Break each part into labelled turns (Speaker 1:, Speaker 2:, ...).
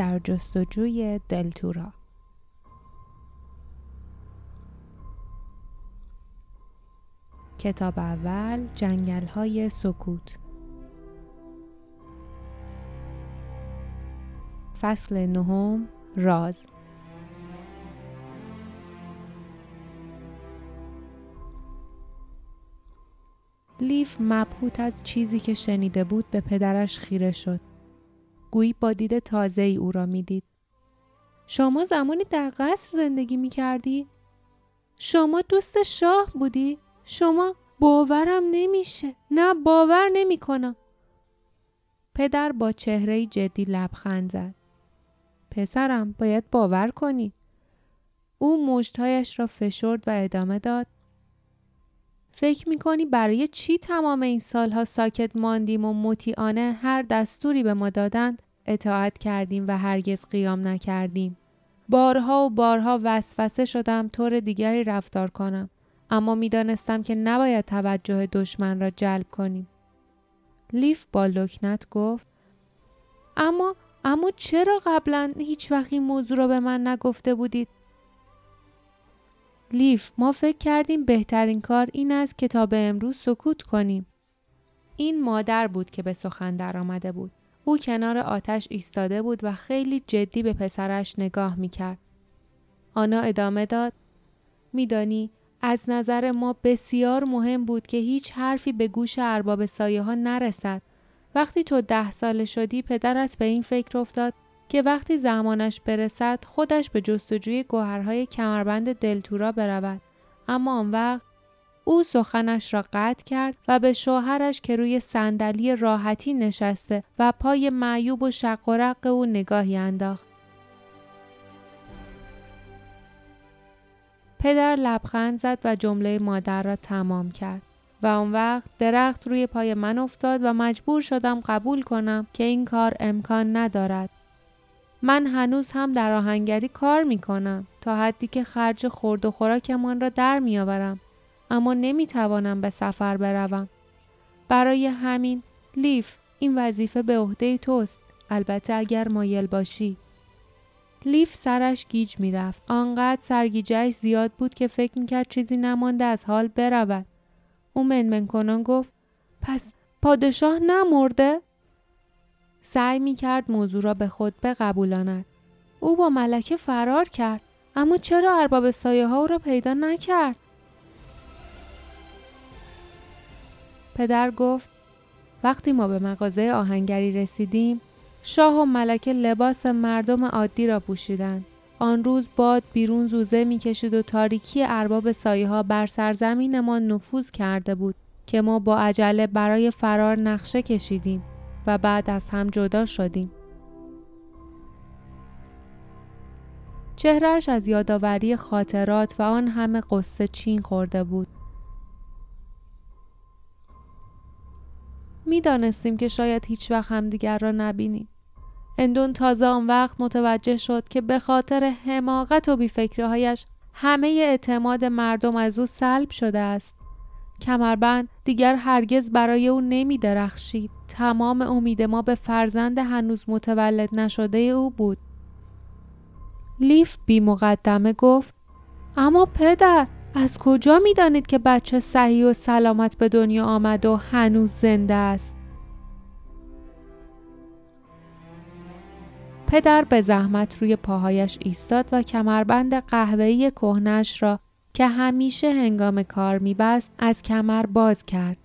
Speaker 1: در جستجوی دلتورا. کتاب اول جنگل های سکوت. فصل نهم راز. لیف مبهوت از چیزی که شنیده بود به پدرش خیره شد. گویی با دید تازه ای او را می‌دید. شما زمانی در قصر زندگی می کردی؟ شما دوست شاه بودی؟ شما باورم نمیشه. نه باور نمی کنم. پدر با چهره جدی لبخند زد. پسرم باید باور کنی. او مشتهایش را فشرد و ادامه داد. فکر می‌کنی برای چی تمام این سالها ساکت ماندیم و مطیعانه هر دستوری به ما دادند اطاعت کردیم و هرگز قیام نکردیم. بارها و بارها وسوسه شدم طور دیگری رفتار کنم اما می‌دانستم که نباید توجه دشمن را جلب کنیم. لیف با لکنت گفت اما اما چرا قبلا هیچ وقت موضوع را به من نگفته بودید لیف ما فکر کردیم بهترین کار این است کتاب امروز سکوت کنیم. این مادر بود که به سخن درآمده بود. او کنار آتش ایستاده بود و خیلی جدی به پسرش نگاه می کرد. آنا ادامه داد میدانی از نظر ما بسیار مهم بود که هیچ حرفی به گوش ارباب سایه ها نرسد. وقتی تو ده ساله شدی پدرت به این فکر افتاد که وقتی زمانش برسد خودش به جستجوی گوهرهای کمربند دلتورا برود اما آن وقت او سخنش را قطع کرد و به شوهرش که روی صندلی راحتی نشسته و پای معیوب و شق و رق او نگاهی انداخت. پدر لبخند زد و جمله مادر را تمام کرد و آن وقت درخت روی پای من افتاد و مجبور شدم قبول کنم که این کار امکان ندارد. من هنوز هم در آهنگری کار می کنم تا حدی که خرج خورد و خوراکمان را در می آورم. اما نمی توانم به سفر بروم. برای همین لیف این وظیفه به عهده توست. البته اگر مایل باشی. لیف سرش گیج می رفت. آنقدر سرگیجهش زیاد بود که فکر می کرد چیزی نمانده از حال برود. او منمن کنان گفت پس پادشاه نمرده؟ سعی می کرد موضوع را به خود بقبولاند. او با ملکه فرار کرد اما چرا ارباب سایه ها او را پیدا نکرد؟ پدر گفت وقتی ما به مغازه آهنگری رسیدیم شاه و ملکه لباس مردم عادی را پوشیدند. آن روز باد بیرون زوزه می‌کشید و تاریکی ارباب سایه ها بر سرزمین ما نفوذ کرده بود که ما با عجله برای فرار نقشه کشیدیم. و بعد از هم جدا شدیم. چهرش از یادآوری خاطرات و آن همه قصه چین خورده بود. می‌دانستیم که شاید هیچ وقت همدیگر را نبینیم. اندون تازه آن وقت متوجه شد که به خاطر حماقت و بیفکرهایش همه اعتماد مردم از او سلب شده است. کمربند دیگر هرگز برای او نمی درخشید. تمام امید ما به فرزند هنوز متولد نشده او بود. لیف بی مقدمه گفت اما پدر از کجا می دانید که بچه صحیح و سلامت به دنیا آمد و هنوز زنده است؟ پدر به زحمت روی پاهایش ایستاد و کمربند قهوه‌ای کهنش را که همیشه هنگام کار میبست از کمر باز کرد.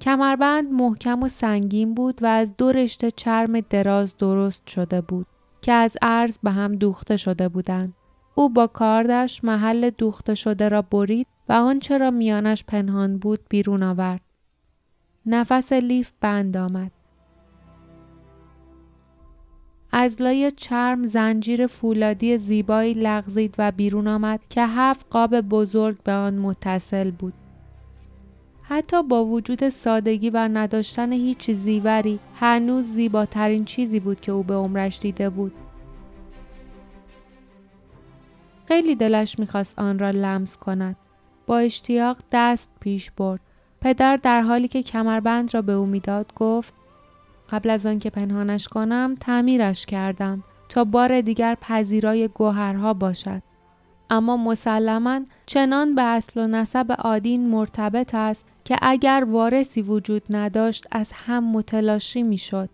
Speaker 1: کمربند محکم و سنگین بود و از دو رشته چرم دراز درست شده بود که از عرض به هم دوخته شده بودند. او با کاردش محل دوخته شده را برید و آنچه را میانش پنهان بود بیرون آورد. نفس لیف بند آمد. از لای چرم زنجیر فولادی زیبایی لغزید و بیرون آمد که هفت قاب بزرگ به آن متصل بود. حتی با وجود سادگی و نداشتن هیچ زیوری هنوز زیباترین چیزی بود که او به عمرش دیده بود. خیلی دلش می‌خواست آن را لمس کند. با اشتیاق دست پیش برد. پدر در حالی که کمربند را به او می‌داد گفت قبل از آنکه پنهانش کنم تعمیرش کردم تا بار دیگر پذیرای گوهرها باشد. اما مسلما چنان به اصل و نسب آدین مرتبط است که اگر وارثی وجود نداشت از هم متلاشی می‌شد.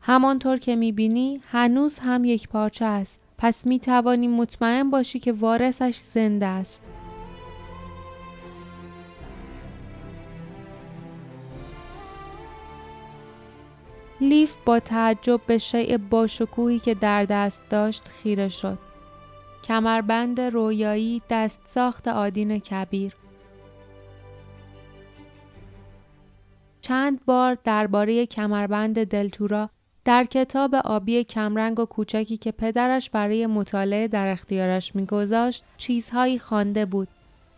Speaker 1: همانطور که می‌بینی هنوز هم یک پارچه است. پس می توانی مطمئن باشی که وارثش زنده است. لیف با تعجب به شیء باشکوهی که در دست داشت خیره شد. کمربند رویایی دست ساخت آدین کبیر. چند بار درباره کمربند دلتورا در کتاب آبی کمرنگ و کوچکی که پدرش برای مطالعه در اختیارش میگذاشت چیزهایی خوانده بود.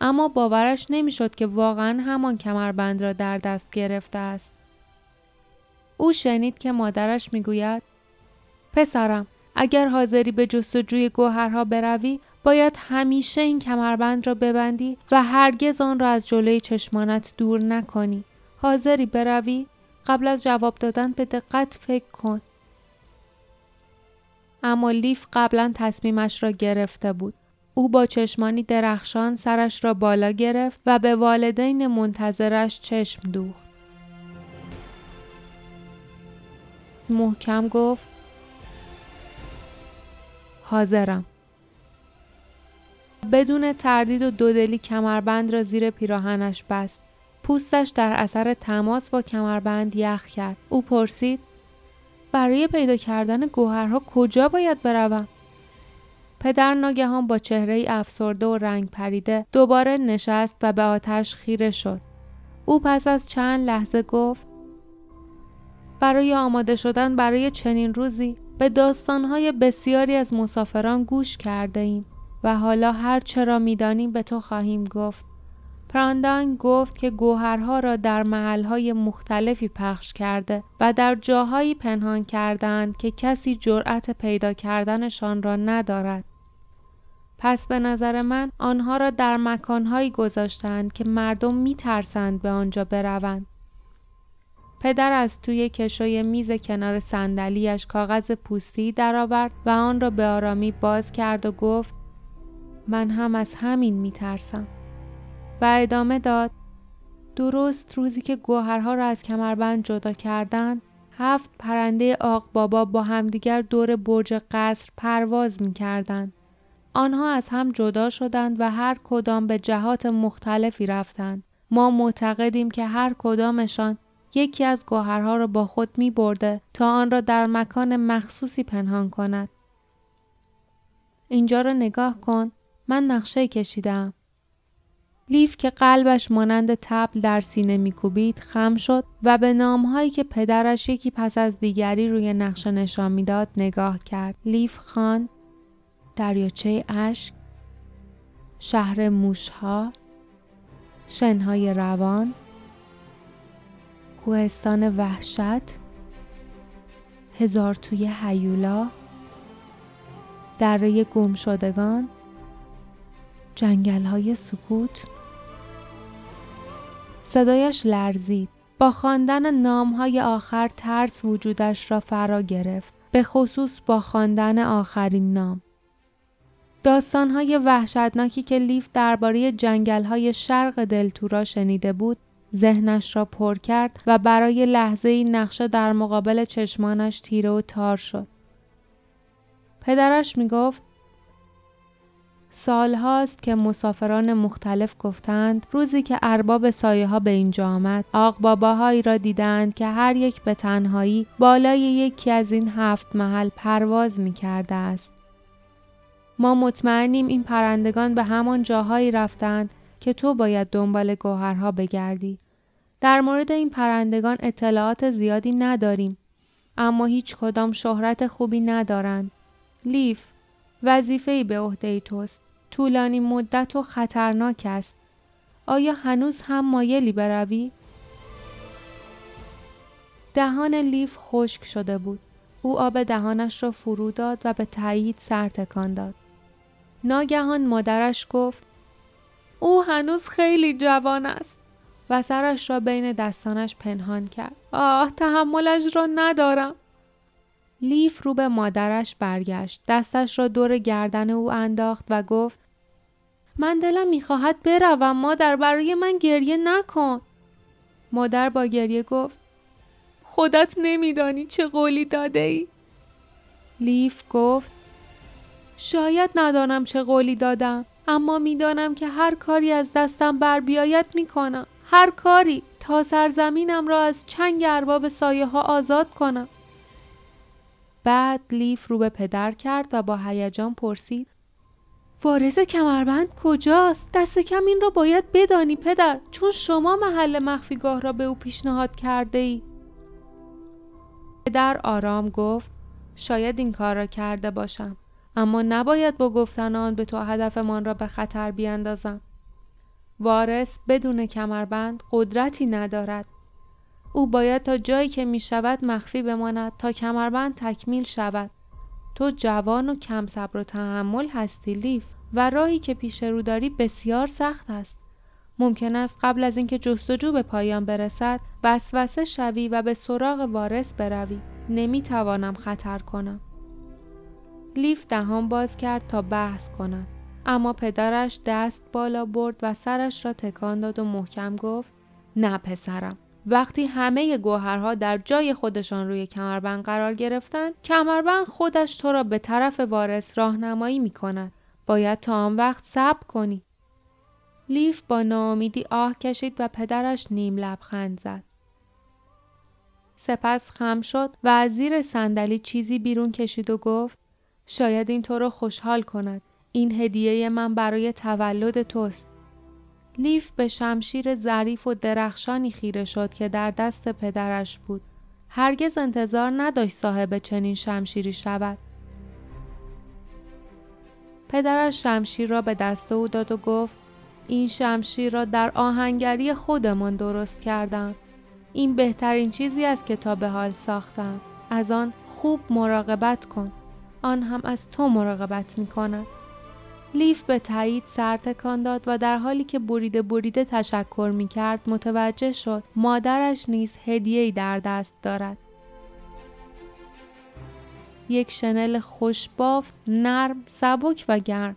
Speaker 1: اما باورش نمی‌شد که واقعا همان کمربند را در دست گرفته است. او شنید که مادرش می‌گوید پسرم اگر حاضری به جستجوی گوهرها بروی باید همیشه این کمربند را ببندی و هرگز آن را از جلوی چشمانت دور نکنی. حاضری بروی قبل از جواب دادن به دقت فکر کن. اما لیف قبلا تصمیمش را گرفته بود. او با چشمانی درخشان سرش را بالا گرفت و به والدین منتظرش چشم دوخت. محکم گفت حاضرم. بدون تردید و دودلی کمربند را زیر پیراهنش بست. پوستش در اثر تماس با کمربند یخ کرد. او پرسید برای پیدا کردن گوهرها کجا باید بروم؟ پدر ناگهان با چهره افسرده و رنگ پریده دوباره نشست و به آتش خیره شد. او پس از چند لحظه گفت برای آماده شدن برای چنین روزی به داستانهای بسیاری از مسافران گوش کرده ایم و حالا هر چرا می‌دانیم به تو خواهیم گفت. پراندان گفت که گوهرها را در محلهای مختلفی پخش کرده و در جاهایی پنهان کردند که کسی جرأت پیدا کردنشان را ندارد. پس به نظر من آنها را در مکانهایی گذاشتند که مردم می ترسند به آنجا بروند. پدر از توی کشوی میز کنار صندلیاش کاغذ پوستی درآورد و آن را به آرامی باز کرد و گفت من هم از همین می ترسم. و ادامه داد درست روزی که گوهرها را از کمربند جدا کردند هفت پرنده آق بابا با همدیگر دور برج قصر پرواز می کردند. آنها از هم جدا شدند و هر کدام به جهات مختلفی رفتند. ما معتقدیم که هر کدامشان یکی از گوهرها را با خود می برده تا آن را در مکان مخصوصی پنهان کند. اینجا را نگاه کن. من نقشه کشیدم. لیف که قلبش مانند تبل در سینه میکوبید خم شد و به نامهایی که پدرش یکی پس از دیگری روی نقشه نشان می‌داد نگاه کرد. لیف خان، دریاچه اشک، شهر موشها، شنهای روان، کوهستان وحشت، هزار توی هیولا، دره گم شدگان، جنگل های سکوت، صدایش لرزید. با خواندن نامهای آخر ترس وجودش را فرا گرفت. به خصوص با خواندن آخرین نام. داستانهای وحشتناکی که لیف درباره جنگلهای شرق دلتورا شنیده بود ذهنش را پر کرد و برای لحظه ای نقشه در مقابل چشمانش تیره و تار شد. پدرش می گفت سال هاست که مسافران مختلف گفتند روزی که ارباب سایه ها به اینجا آمد آق باباهایی را دیدند که هر یک به تنهایی بالای یکی از این هفت محل پرواز می کرده است. ما مطمئنیم این پرندگان به همان جاهایی رفتند که تو باید دنبال گوهرها بگردی. در مورد این پرندگان اطلاعات زیادی نداریم اما هیچ کدام شهرت خوبی ندارند. لیف وظیفه به عهده توست. طولانی مدت و خطرناک است. آیا هنوز هم مایلی بروی؟ دهان لیف خشک شده بود. او آب دهانش را فرو داد و به تایید سر تکان داد. ناگهان مادرش گفت او هنوز خیلی جوان است و سرش را بین دستانش پنهان کرد. آه تحملش را ندارم. لیف رو به مادرش برگشت. دستش را دور گردن او انداخت و گفت من دلم می‌خواهد بروم مادر برای من گریه نکن. مادر با گریه گفت خودت نمیدانی چه قولی داده ای؟ لیف گفت شاید ندانم چه قولی دادم اما می‌دانم که هر کاری از دستم بر بیاید می‌کنم هر کاری تا سرزمینم را از چنگ ارباب سایه ها آزاد کنم بعد لیف رو به پدر کرد و با هیجان پرسید وارث کمربند کجاست؟ دست کم این را باید بدانی پدر چون شما محل مخفیگاه را به او پیشنهاد کرده ای. پدر آرام گفت شاید این کار را کرده باشم اما نباید با گفتن آن به تو هدفمان را به خطر بیاندازم. وارث بدون کمربند قدرتی ندارد. او باید تا جایی که می شود مخفی بماند تا کمربند تکمیل شود. تو جوان و کم صبر و تحمل هستی لیف و راهی که پیش رو داری بسیار سخت است. ممکن است قبل از اینکه جستجو به پایان برسد وسوسه شوی و به سراغ وارث بروی. نمی‌توانم خطر کنم. لیف دهان باز کرد تا بحث کند. اما پدرش دست بالا برد و سرش را تکان داد و محکم گفت نه پسرم وقتی همه گوهرها در جای خودشان روی کمربند قرار گرفتند کمربند خودش تو را به طرف وارث راهنمایی می کند باید تا آن وقت صبر کنی. لیف با ناامیدی آه کشید و پدرش نیم لبخند زد. سپس خم شد و از زیر صندلی چیزی بیرون کشید و گفت شاید این تو را خوشحال کند. این هدیه من برای تولد توست. لیف به شمشیر ظریف و درخشانی خیره شد که در دست پدرش بود. هرگز انتظار نداشت صاحب چنین شمشیری شود. پدرش شمشیر را به دست او داد و گفت این شمشیر را در آهنگری خودمان درست کردم. این بهترین چیزی است که تا به حال ساختم. از آن خوب مراقبت کن. آن هم از تو مراقبت می کند. لیف به تایید سر تکان داد و در حالی که بریده بریده تشکر می کرد متوجه شد مادرش نیز هدیه‌ای در دست دارد. یک شنل خوشبافت، نرم، سبک و گرم.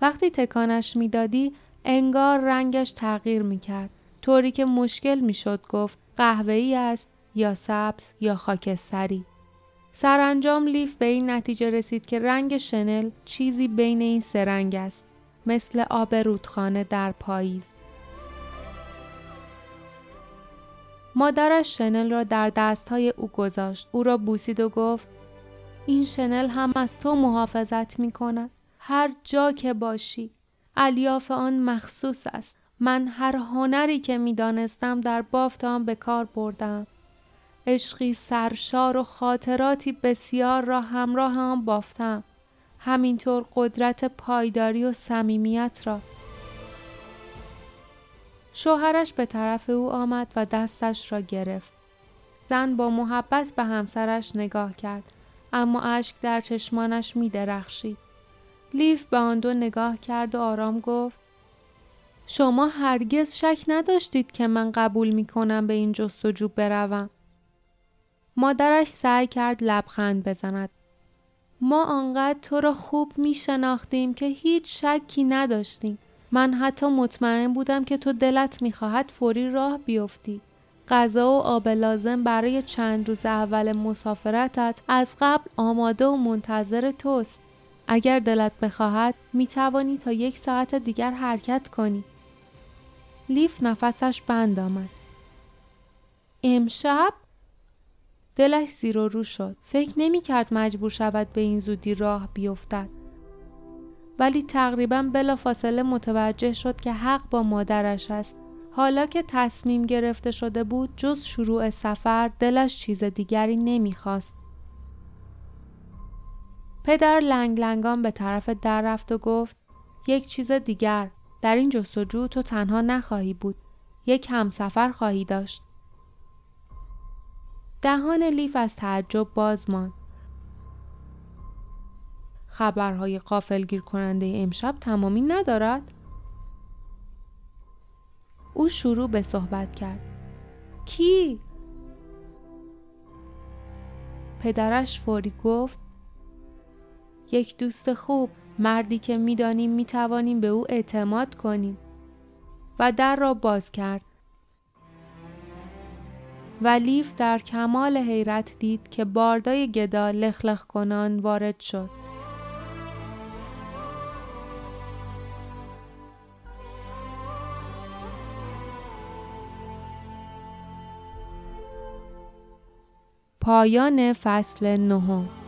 Speaker 1: وقتی تکانش می‌دادی انگار رنگش تغییر می کرد. طوری که مشکل می شد گفت قهوه‌ای است یا سبز یا خاکستری. سرانجام لیف به این نتیجه رسید که رنگ شنل چیزی بین این سه رنگ است مثل آب رودخانه در پاییز. مادرش شنل را در دستهای او گذاشت. او را بوسید و گفت این شنل هم از تو محافظت می کند هر جا که باشی الیاف آن مخصوص است. من هر هنری که می دانستم در بافت آن به کار بردم. عشقی سرشار و خاطراتی بسیار را همراه هم بافتم همینطور قدرت پایداری و صمیمیت را شوهرش به طرف او آمد و دستش را گرفت زن با محبت به همسرش نگاه کرد اما اشک در چشمانش می درخشید. لیف به آن دو نگاه کرد و آرام گفت شما هرگز شک نداشتید که من قبول می کنم به این جستجو بروم. مادرش سعی کرد لبخند بزند. ما آنقدر تو را خوب می شناختیم که هیچ شکی نداشتیم. من حتی مطمئن بودم که تو دلت می‌خواهد فوری راه بیفتی. غذا و آب لازم برای چند روز اول مسافرتت از قبل آماده و منتظر توست. اگر دلت بخواهد می توانی تا یک ساعت دیگر حرکت کنی. لیف نفسش بند آمد. امشب دلش زیر و رو شد. فکر نمی کرد مجبور شود به این زودی راه بیفتد. ولی تقریبا بلا فاصله متوجه شد که حق با مادرش است. حالا که تصمیم گرفته شده بود جز شروع سفر دلش چیز دیگری نمی‌خواست. پدر لنگ لنگان به طرف در رفت و گفت یک چیز دیگر در این جستجو تو تنها نخواهی بود. یک همسفر خواهی داشت. دهان لیف از تعجب باز ماند. خبرهای قافلگیر کننده امشب تمامی ندارد؟ او شروع به صحبت کرد. کی؟ پدرش فوری گفت یک دوست خوب مردی که می‌دانیم می‌توانیم به او اعتماد کنیم و در را باز کرد و لیف در کمال حیرت دید که باردای گدا لخلخ کنان وارد شد. پایان فصل نهم.